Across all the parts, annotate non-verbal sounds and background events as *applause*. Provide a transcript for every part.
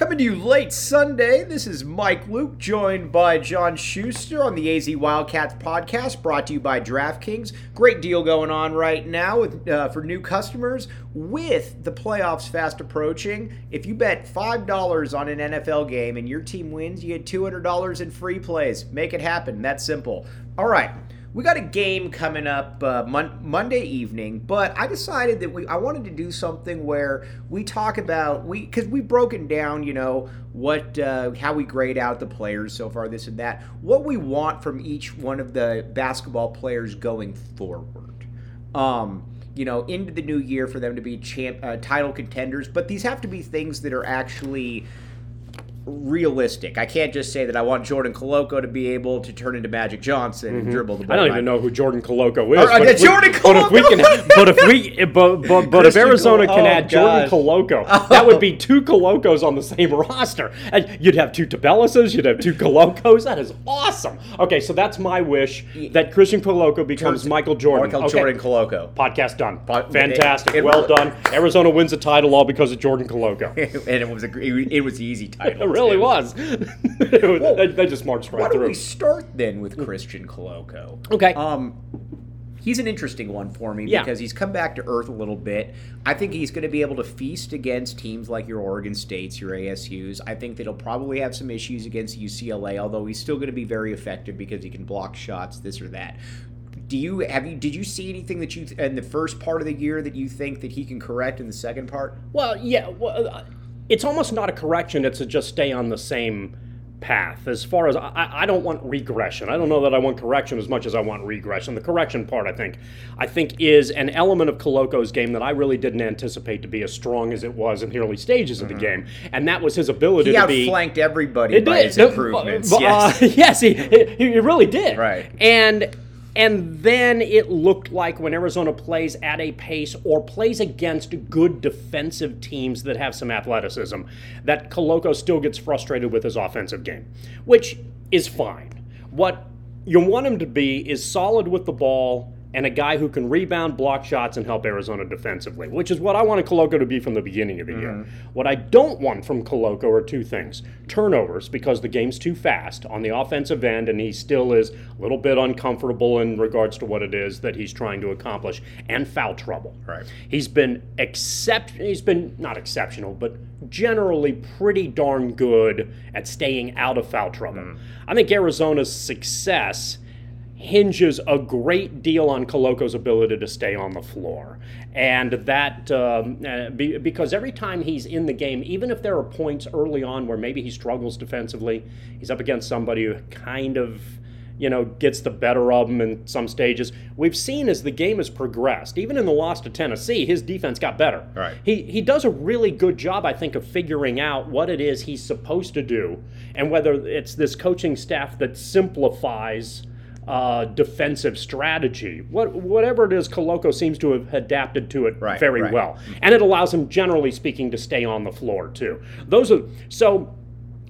Coming to you late Sunday, this is Mike Luke, joined by John Schuster on the AZ Wildcats podcast, brought to you by DraftKings. Great deal going on right now with, uh, for new customers with the playoffs fast approaching. If you bet $5 on an NFL game and your team wins, you get $200 in free plays. Make it happen. That's simple. All right we got a game coming up uh, mon- Monday evening, but I decided that we I wanted to do something where we talk about we because we've broken down, you know, what uh, how we grade out the players so far, this and that, what we want from each one of the basketball players going forward. Um, you know, into the new year for them to be champ uh, title contenders, but these have to be things that are actually realistic. I can't just say that I want Jordan Koloko to be able to turn into Magic Johnson and mm-hmm. dribble the ball. I don't even know who Jordan Koloko is. but, Jordan we, but if we can, but if we, but, but, but if Arizona Col- can oh, add gosh. Jordan Koloko, oh. *laughs* that would be two Kolokos on the same roster. And you'd have two Tubelises, you'd have two Kolokos. That is awesome. Okay, so that's my wish that Christian Koloko becomes Turns Michael Jordan. Michael okay. Jordan Koloko. Podcast done. Fantastic. It, it well done. Arizona wins a title all because of Jordan Koloko. *laughs* and it was a it was easy title really was. *laughs* well, they, they, just marched right why through. Why don't we start then with Christian Koloko? Okay. Um, he's an interesting one for me yeah. because he's come back to earth a little bit. I think he's going to be able to feast against teams like your Oregon States, your ASU's. I think that he'll probably have some issues against UCLA, although he's still going to be very effective because he can block shots, this or that. Do you have you did you see anything that you in the first part of the year that you think that he can correct in the second part? Well, yeah. Well, it's almost not a correction, it's to just stay on the same path. As far as I, I don't want regression. I don't know that I want correction as much as I want regression. The correction part, I think, I think is an element of Koloko's game that I really didn't anticipate to be as strong as it was in the early stages of the mm-hmm. game, and that was his ability he to be. He outflanked everybody by did. his improvements. Uh, *laughs* yes, uh, yes, he, he really did. Right, and and then it looked like when Arizona plays at a pace or plays against good defensive teams that have some athleticism, that Koloko still gets frustrated with his offensive game, which is fine. What you want him to be is solid with the ball and a guy who can rebound, block shots, and help Arizona defensively, which is what I wanted Koloko to be from the beginning of the mm-hmm. year. What I don't want from Koloko are two things turnovers, because the game's too fast on the offensive end, and he still is a little bit uncomfortable in regards to what it is that he's trying to accomplish, and foul trouble. Right. He's been except he's been not exceptional, but generally pretty darn good at staying out of foul trouble. Mm-hmm. I think Arizona's success hinges a great deal on Koloko's ability to stay on the floor. And that, um, uh, be, because every time he's in the game, even if there are points early on where maybe he struggles defensively, he's up against somebody who kind of, you know, gets the better of him in some stages. We've seen as the game has progressed, even in the loss to Tennessee, his defense got better. Right. He he does a really good job, I think, of figuring out what it is he's supposed to do, and whether it's this coaching staff that simplifies uh, defensive strategy. What, whatever it is, Koloko seems to have adapted to it right, very right. well, and it allows him, generally speaking, to stay on the floor too. Those are so.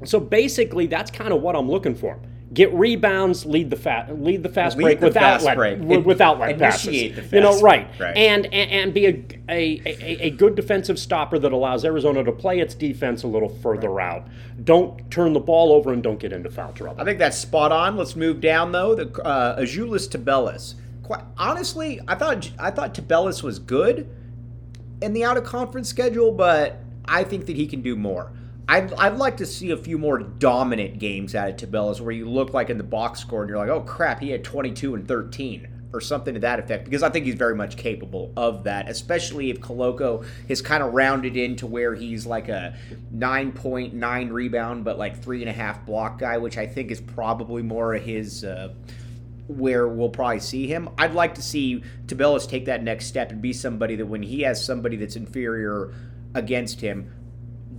So basically, that's kind of what I'm looking for get rebounds, lead the fast, lead the fast lead break the without fast let, break. with outlet Initiate passes. The fast you know, right? right. And, and and be a, a, a, a good defensive stopper that allows Arizona to play its defense a little further right. out. Don't turn the ball over and don't get into foul trouble. I think that's spot on. Let's move down though. The uh, Azuolas Tubelis. Quite honestly, I thought I thought Tubelis was good in the out of conference schedule, but I think that he can do more. I'd, I'd like to see a few more dominant games out of Tubelis where you look like in the box score and you're like, oh crap, he had 22 and 13. or something to that effect because I think he's very much capable of that, especially if Koloko has kind of rounded into where he's like a 9.9 rebound but like three and a half block guy, which I think is probably more of his. Uh, where we'll probably see him. I'd like to see Tubelis take that next step and be somebody that when he has somebody that's inferior against him,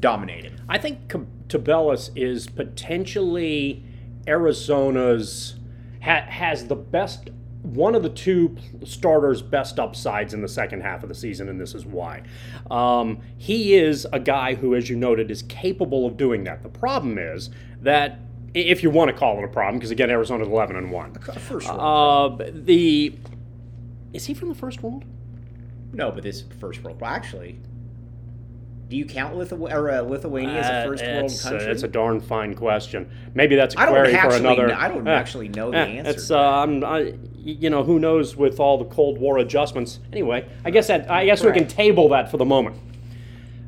dominate him. I think Tubelis is potentially Arizona's ha, has the best one of the two starters' best upsides in the second half of the season, and this is why. Um, he is a guy who, as you noted, is capable of doing that. The problem is that if you want to call it a problem, because again, Arizona's eleven and one. First world. Uh, the is he from the first world? No, but this is first world. Well, actually, do you count Lithu- or, uh, Lithuania as a first uh, world country? Uh, it's a darn fine question. Maybe that's a query for another. Know, I don't uh, actually know the uh, answer. It's um, I, you know, who knows with all the Cold War adjustments. Anyway, I guess that I guess right. we can table that for the moment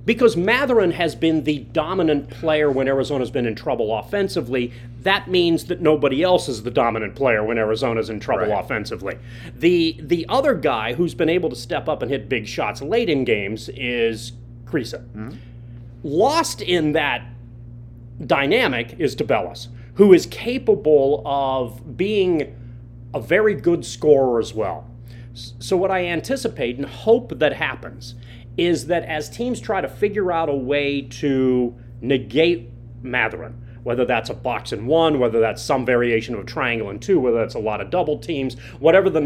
because Mathurin has been the dominant player when Arizona's been in trouble offensively. That means that nobody else is the dominant player when Arizona's in trouble right. offensively. The the other guy who's been able to step up and hit big shots late in games is Kriisa. Mm-hmm. Lost in that dynamic is Tubelis, who is capable of being a very good scorer as well. So what I anticipate and hope that happens is that as teams try to figure out a way to negate Mathurin, whether that's a box and one, whether that's some variation of a triangle and two, whether that's a lot of double teams, whatever the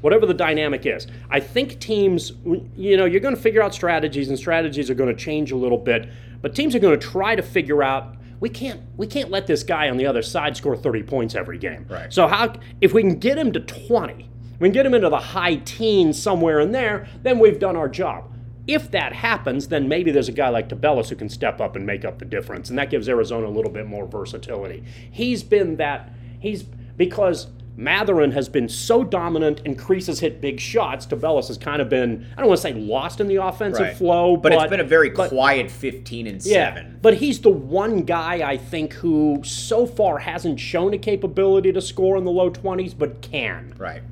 whatever the dynamic is. I think teams, you know, you're going to figure out strategies, and strategies are going to change a little bit, but teams are going to try to figure out. We can't we can't let this guy on the other side score 30 points every game. Right. So how if we can get him to 20, we can get him into the high teens somewhere in there, then we've done our job. If that happens, then maybe there's a guy like Tubelis who can step up and make up the difference, and that gives Arizona a little bit more versatility. He's been that he's because Mathurin has been so dominant and Kriisa's hit big shots. Tubelis has kind of been, I don't want to say lost in the offensive right. flow, but, but, it's been a very but, quiet 15 and 7. But he's the one guy I think who so far hasn't shown a capability to score in the low 20s, but can. Right.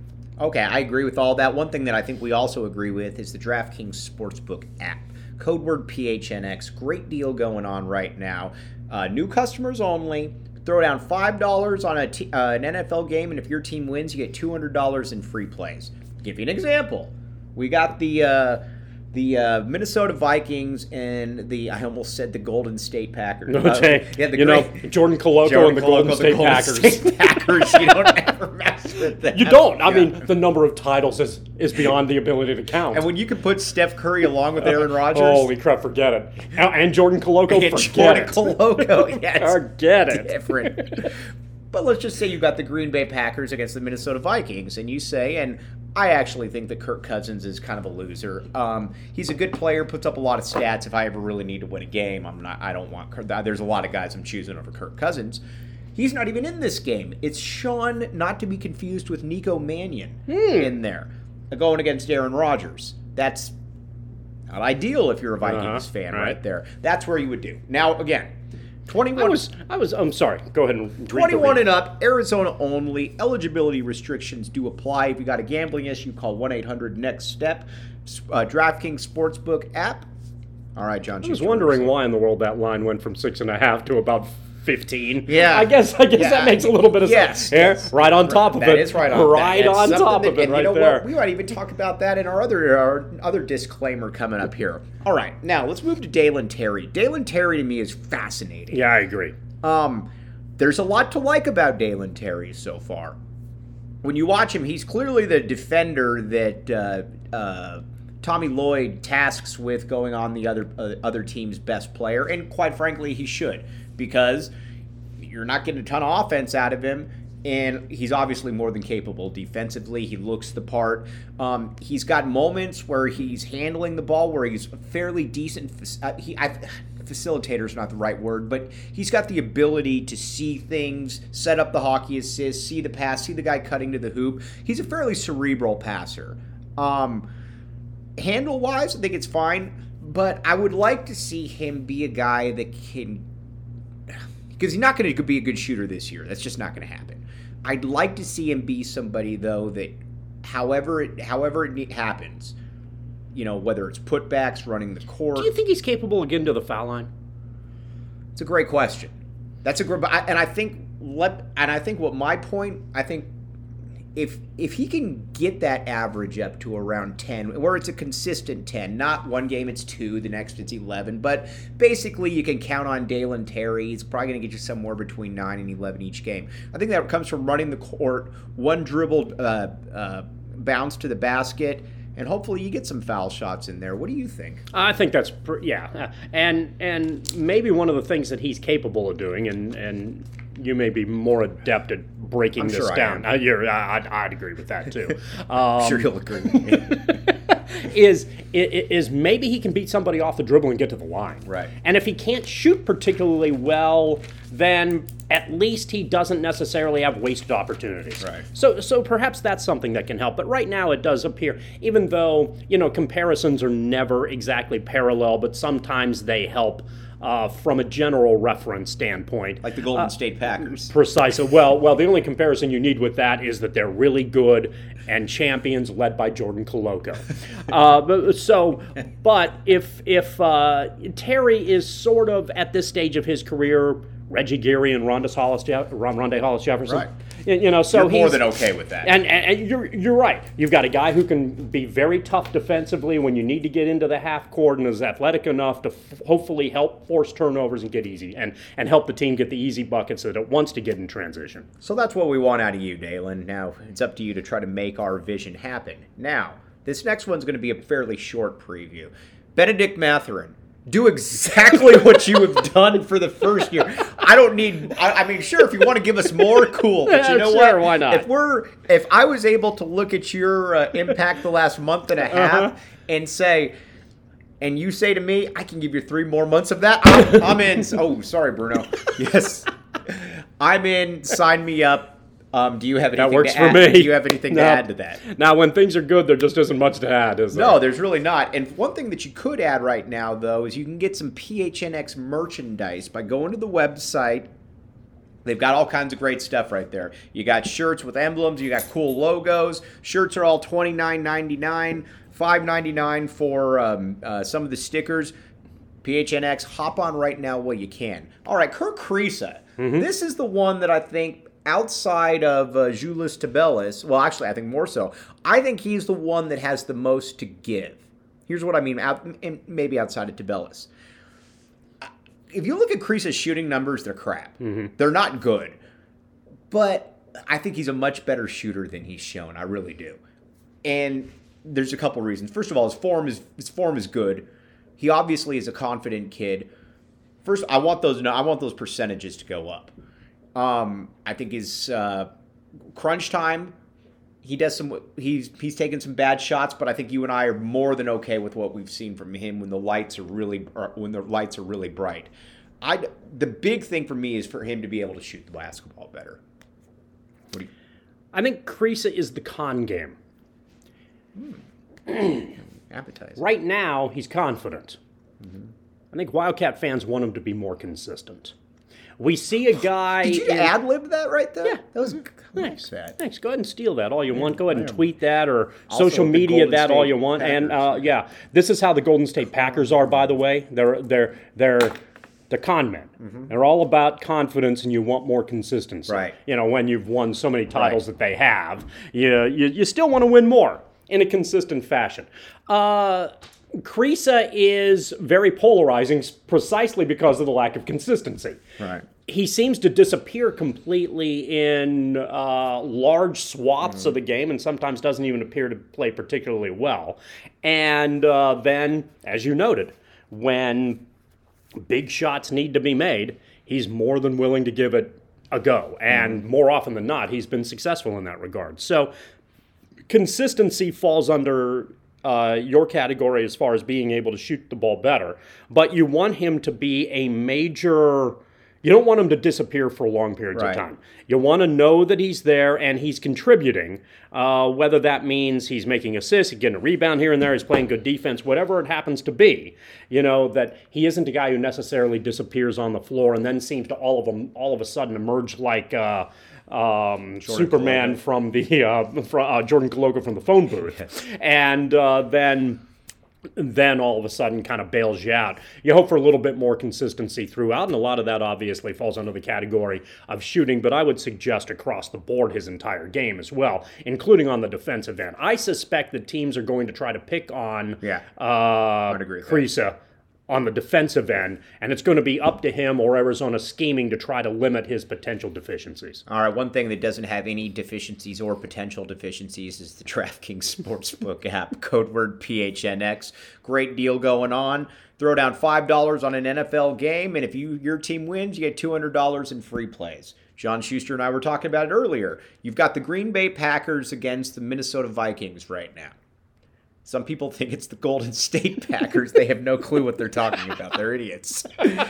Okay, I agree with all that. One thing that I think we also agree with is the DraftKings Sportsbook app. Code word PHNX. Great deal going on right now. Uh, new customers only. Throw down $5 on a t- uh, an NFL game, and if your team wins, you get $200 in free plays. I'll give you an example. We got the. Uh, the uh, Minnesota Vikings and the I almost said the Golden State Packers. *laughs* No, Jay, uh, yeah, you great, know Jordan Koloko Jordan and the Koloko, Golden State the Golden Packers. State Packers. You don't ever mess with them. You don't. I yeah. mean, the number of titles is is beyond the ability to count. And when you can put Steph Curry along with Aaron Rodgers, holy crap, forget it. And Jordan Koloko, and forget Jordan it. Koloko, *laughs* yes, forget it. Different. But let's just say you got the Green Bay Packers against the Minnesota Vikings, and you say, and I actually think that Kirk Cousins is kind of a loser. Um, he's a good player, puts up a lot of stats. If I ever really need to win a game, I'm not. I don't want. There's a lot of guys I'm choosing over Kirk Cousins. He's not even in this game. It's Sean, not to be confused with Nico Mannion, hmm. in there, going against Aaron Rodgers. That's not ideal if you're a Vikings uh-huh. fan, right. right there. That's where you would do. Now, again, 21 I was I was I'm sorry. Go ahead and 21 and up, Arizona only. Eligibility restrictions do apply. If you got a gambling issue, call 1-800 next step. Uh, DraftKings Sportsbook app. All right, John. I was wondering why in the world that line went from six and a half to about 15. Yeah. I guess I guess yeah. that makes a little bit of yes, sense. Yes. Right on top of that it. That is right on Right on top that, of it right you know there. What? We might even talk about that in our other our other disclaimer coming up here. All right. Now, let's move to Dalen Terry. Dalen Terry to me is fascinating. Yeah, I agree. Um there's a lot to like about Dalen Terry so far. When you watch him, he's clearly the defender that uh, uh, Tommy Lloyd tasks with going on the other uh, other team's best player, and quite frankly, he should because you're not getting a ton of offense out of him. And he's obviously more than capable defensively. He looks the part. Um, he's got moments where he's handling the ball, where he's fairly decent. Uh, he, I, facilitator is not the right word, but he's got the ability to see things, set up the hockey assist, see the pass, see the guy cutting to the hoop. He's a fairly cerebral passer. Um, handle wise, I think it's fine, but I would like to see him be a guy that can because he's not going to be a good shooter this year. That's just not going to happen. I'd like to see him be somebody though that however it however it happens. You know, whether it's putbacks, running the court. Do you think he's capable of getting to the foul line? It's a great question. That's a great, and I think let and I think what my point. I think if if he can get that average up to around ten, where it's a consistent ten, not one game it's two, the next it's eleven, but basically you can count on Dalen Terry. He's probably going to get you somewhere between nine and eleven each game. I think that comes from running the court, one dribble uh, uh, bounce to the basket. And hopefully you get some foul shots in there. What do you think? I think that's pr- yeah, and and maybe one of the things that he's capable of doing, and and you may be more adept at breaking I'm this sure down. Uh, I, I'd, I'd agree with that too. *laughs* Um, sure, you'll agree. with me. *laughs* is i- i- is maybe he can beat somebody off the dribble and get to the line. Right. And if he can't shoot particularly well, then at least he doesn't necessarily have wasted opportunities. Right. So so perhaps that's something that can help. But right now it does appear, even though you know comparisons are never exactly parallel, but sometimes they help. Uh, from a general reference standpoint, like the Golden State Packers. Precisely. Well, well, the only comparison you need with that is that they're really good and champions led by Jordan Koloko. *laughs* uh, so, but if if uh, Terry is sort of at this stage of his career, Reggie Geary and Rondae Hollis, Hollis Jefferson, Right. you, know, so You're more than okay with that. and, and, and you're you're right. You've got a guy who can be very tough defensively when you need to get into the half court and is athletic enough to f- hopefully help force turnovers and get easy and and help the team get the easy buckets that it wants to get in transition. So that's what we want out of you, Dalen. Now it's up to you to try to make our vision happen. Now, this next one's going to be a fairly short preview. Bennedict Mathurin. Do exactly what you have done for the first year. I don't need. I, I mean, sure, if you want to give us more, cool. But you know sure, what? why not? If we're, if I was able to look at your uh, impact the last month and a half Uh-huh. and say, and you say to me, I can give you three more months of that, I'm, I'm in. Oh, sorry, Bruno. *laughs* Yes, I'm in. Sign me up. Um, do you have anything That works to for add? me. Do you have anything to add to that? Now, when things are good, there just isn't much to add, is there? No, there's really not. And one thing that you could add right now, though, is you can get some PHNX merchandise by going to the website. They've got all kinds of great stuff right there. You got shirts with emblems. You got cool logos. Shirts are all twenty nine ninety nine, five ninety nine for um, uh, some of the stickers. PHNX, hop on right now while you can. All right, Kerr Kriisa. This is the one that I think outside of uh, Julius Tubelis, well, actually, I think more so. I think he's the one that has the most to give. Here's what I mean, out, maybe outside of Tubelis. If you look at Kriisa's shooting numbers, they're crap. They're not good. But I think he's a much better shooter than he's shown. I really do. And there's a couple reasons. First of all, his form is his form is good. He obviously is a confident kid. First, I want those I want those percentages to go up. Um, I think his uh, crunch time, he does some. He's he's taken some bad shots, but I think you and I are more than okay with what we've seen from him when the lights are really when the lights are really bright. I the big thing for me is for him to be able to shoot the basketball better. You? I think Kriisa is the con game. *clears throat* Appetizer. Right now, he's confident. I think Wildcat fans want him to be more consistent. We see a guy. Did you in- ad lib that right there? Yeah. that was Thanks. That. Thanks. Go ahead and steal that all you want. Go ahead and tweet that or Also social media that all you want. And uh, yeah, this is how the Golden State Packers are. By the way, they're they're they're they're con men. They're all about confidence, and you want more consistency. Mm-hmm. Right. You know, when you've won so many titles Right. that they have, you you, you still want to win more in a consistent fashion. Uh, Kriisa is very polarizing precisely because of the lack of consistency Right. he seems to disappear completely in uh, large swaths of the game and sometimes doesn't even appear to play particularly well. And uh, then, as you noted, when big shots need to be made, he's more than willing to give it a go. And more often than not, he's been successful in that regard. So consistency falls under uh, your category as far as being able to shoot the ball better, but you want him to be a major. You don't want him to disappear for long periods Right. of time. You want to know that he's there and he's contributing, uh, whether that means he's making assists, he's getting a rebound here and there, he's playing good defense, whatever it happens to be. You know that he isn't a guy who necessarily disappears on the floor and then seems to all of them all of a sudden emerge like. Uh, um, Superman from the uh, from, uh, Jordan Koloko from the phone booth, *laughs* and uh, then then all of a sudden kind of bails you out. You hope for a little bit more consistency throughout, and a lot of that obviously falls under the category of shooting, but I would suggest across the board his entire game as well, including on the defensive end. I suspect that teams are going to try to pick on Yeah. uh, I'd on the defensive end, and it's going to be up to him or Arizona scheming to try to limit his potential deficiencies. All right, one thing that doesn't have any deficiencies or potential deficiencies is the *laughs* DraftKings Sportsbook app, code word PHNX. Great deal going on. Throw down $5 on an NFL game, and if you your team wins, you get $200 in free plays. John Schuster and I were talking about it earlier. You've got the Green Bay Packers against the Minnesota Vikings right now. Some people think it's the Golden State *laughs* Packers. they have no clue what they're talking about. They're idiots. *laughs*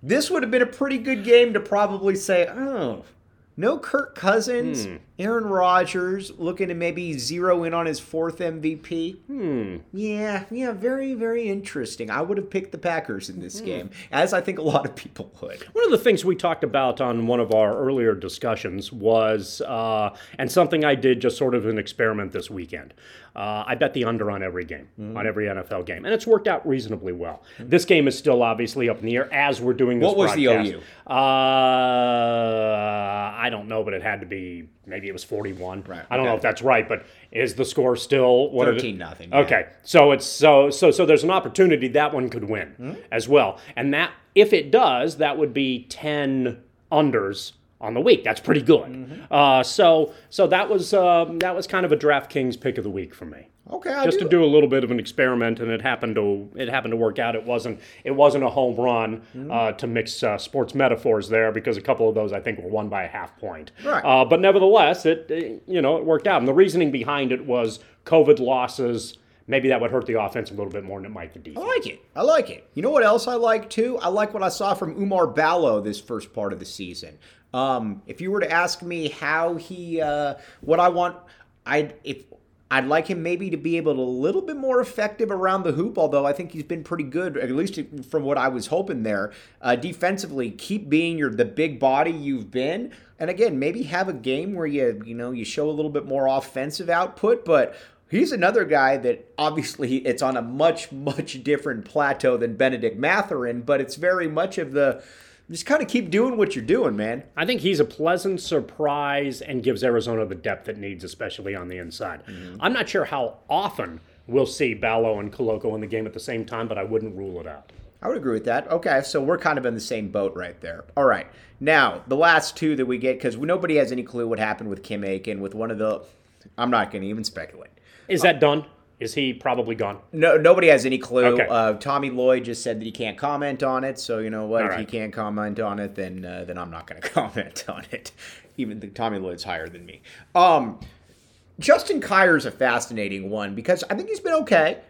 This would have been a pretty good game to probably say, oh, no Kirk Cousins, Aaron Rodgers looking to maybe zero in on his fourth MVP. Hmm. Yeah, yeah, very, very interesting. I would have picked the Packers in this game, as I think a lot of people would. One of the things we talked about on one of our earlier discussions was, uh, and something I did just sort of an experiment this weekend. Uh, I bet the under on every game, Mm-hmm. on every NFL game, and it's worked out reasonably well. This game is still obviously up in the air as we're doing this. What was the. OU? Uh, I don't know, but it had to be maybe it was forty-one. Right, I don't know if that's right, but is the score still what? 13 nothing, yeah. Okay, so it's so so so there's an opportunity that one could win Hmm? as well, and that if it does, that would be ten unders on the week. That's pretty good. Mm-hmm. Uh, so so that was um, that was kind of a DraftKings pick of the week for me. Okay, I Just do. to do a little bit of an experiment, and it happened to it happened to work out. It wasn't it wasn't a home run Mm-hmm. uh, to mix uh, sports metaphors there because a couple of those I think were won by a half point. Right. Uh, but nevertheless, it, it you know it worked out, and the reasoning behind it was COVID losses. Maybe that would hurt the offense a little bit more than it might the defense. I like it. I like it. You know what else I like too? I like what I saw from Oumar Ballo this first part of the season. Um, if you were to ask me how he, uh, what I want, I'd if I'd like him maybe to be able to a little bit more effective around the hoop. Although I think he's been pretty good, at least from what I was hoping there. Uh, defensively, keep being your the big body you've been, and again, maybe have a game where you you know you show a little bit more offensive output, but. He's another guy that obviously it's on a much, much different plateau than Bennedict Mathurin, but it's very much of the just kind of keep doing what you're doing, man. I think he's a pleasant surprise and gives Arizona the depth it needs, especially on the inside. Mm-hmm. I'm not sure how often we'll see Ballo and Koloko in the game at the same time, but I wouldn't rule it out. I would agree with that. Okay, so we're kind of in the same boat right there. All right. Now, the last two that we get, because nobody has any clue what happened with Kim Aiken with one of the. I'm not going to even speculate. Is that done? Is he probably gone? No, nobody has any clue. Okay. Uh, Tommy Lloyd just said that he can't comment on it. So you know what? All if he can't comment on it, then uh, then I'm not going *laughs* to comment on it. Even the Tommy Lloyd's higher than me. Um, Justin Kier's a fascinating one because I think he's been okay,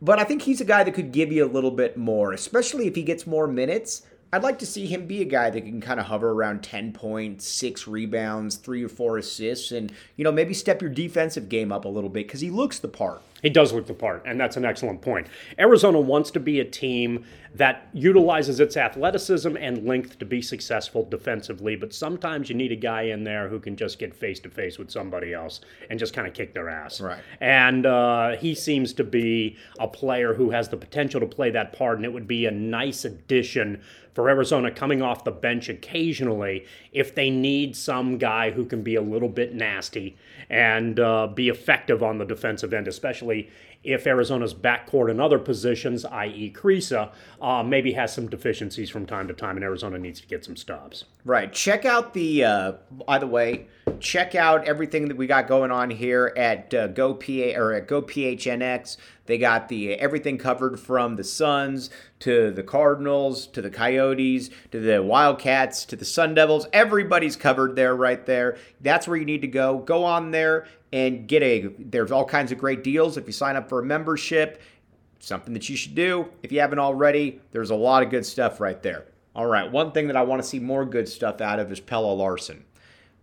but I think he's a guy that could give you a little bit more, especially if he gets more minutes. I'd like to see him be a guy that can kind of hover around 10 points, six rebounds, three or four assists, and, you know, maybe step your defensive game up a little bit because he looks the part. He does look the part, and that's an excellent point. Arizona wants to be a team that utilizes its athleticism and length to be successful defensively, but sometimes you need a guy in there who can just get face to face with somebody else and just kind of kick their ass. Right. And uh, he seems to be a player who has the potential to play that part, and it would be a nice addition for Arizona coming off the bench occasionally if they need some guy who can be a little bit nasty and uh, be effective on the defensive end, especially essentially if Arizona's backcourt and other positions, i.e., Kriisa, uh, maybe has some deficiencies from time to time, and Arizona needs to get some stops. Right. Check out the. Uh, by the way, check out everything that we got going on here at uh, Go PA or at Go PHNX. They got the everything covered from the Suns to the Cardinals to the Coyotes to the Wildcats to the Sun Devils. Everybody's covered there, right there. That's where you need to go. Go on there and get a. There's all kinds of great deals if you sign up for a membership. Something that you should do if you haven't already. There's a lot of good stuff right there. All right, one thing that I want to see more good stuff out of is Pelle Larsson.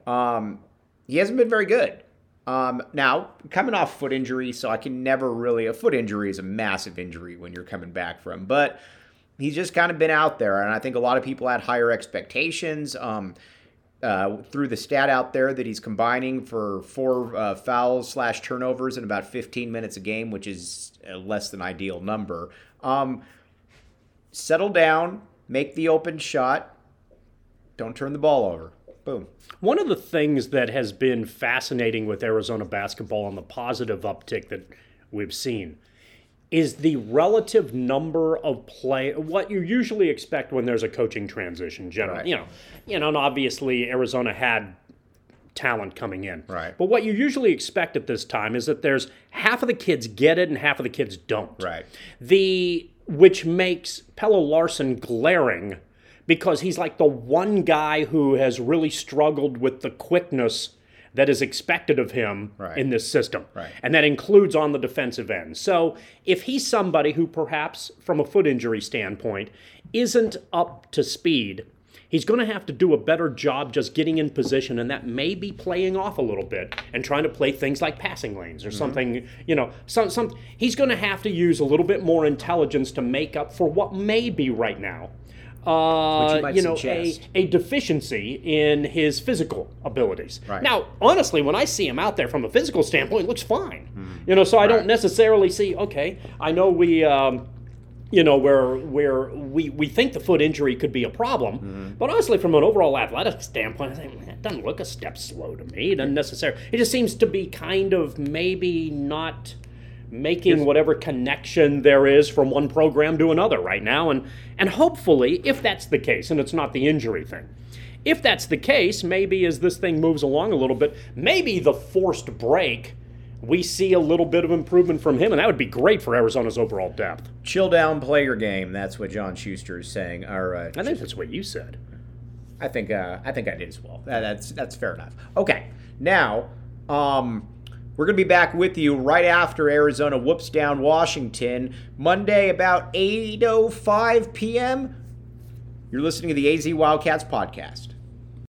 Um, he hasn't been very good. Um, now, coming off foot injury, so I can never really. A foot injury is a massive injury when you're coming back from, but he's just kind of been out there, and I think a lot of people had higher expectations. Um, uh, threw the stat out there that he's combining for four uh, fouls slash turnovers in about 15 minutes a game, which is a less than ideal number. Um, settle down, make the open shot, don't turn the ball over. Boom. One of the things that has been fascinating with Arizona basketball and the positive uptick that we've seen is the relative number of play what you usually expect when there's a coaching transition generally Right. you know you know and obviously Arizona had talent coming in Right. but what you usually expect at this time is that there's half of the kids get it and half of the kids don't Right. the which makes Pelle Larsson glaring because he's like the one guy who has really struggled with the quickness that is expected of him Right. in this system. Right. And that includes on the defensive end. So if he's somebody who perhaps from a foot injury standpoint isn't up to speed, he's going to have to do a better job just getting in position and that may be playing off a little bit and trying to play things like passing lanes Mm-hmm. or something, you know, some some he's going to have to use a little bit more intelligence to make up for what may be right now. Uh, you you know, a, a deficiency in his physical abilities. Right. Now, honestly, when I see him out there from a physical standpoint, it looks fine. You know, so I don't necessarily see. Okay, I know we. Um, you know where where we, we think the foot injury could be a problem, but honestly, from an overall athletic standpoint, I think "Man, it doesn't look a step slow to me. It doesn't necessarily. It just seems to be kind of maybe not making whatever connection there is from one program to another right now, and and hopefully, if that's the case, and it's not the injury thing. If that's the case, maybe as this thing moves along a little bit, maybe the forced break, we see a little bit of improvement from him, and that would be great for Arizona's overall depth. Chill down, play your game. That's what John Schuster is saying. Or, uh, I think that's what you said. I think uh, I think I did as well. That, that's that's fair enough. Okay, now um, we're gonna be back with you right after Arizona whoops down Washington Monday about 8:05 p.m. You're listening to the AZ Wildcats podcast.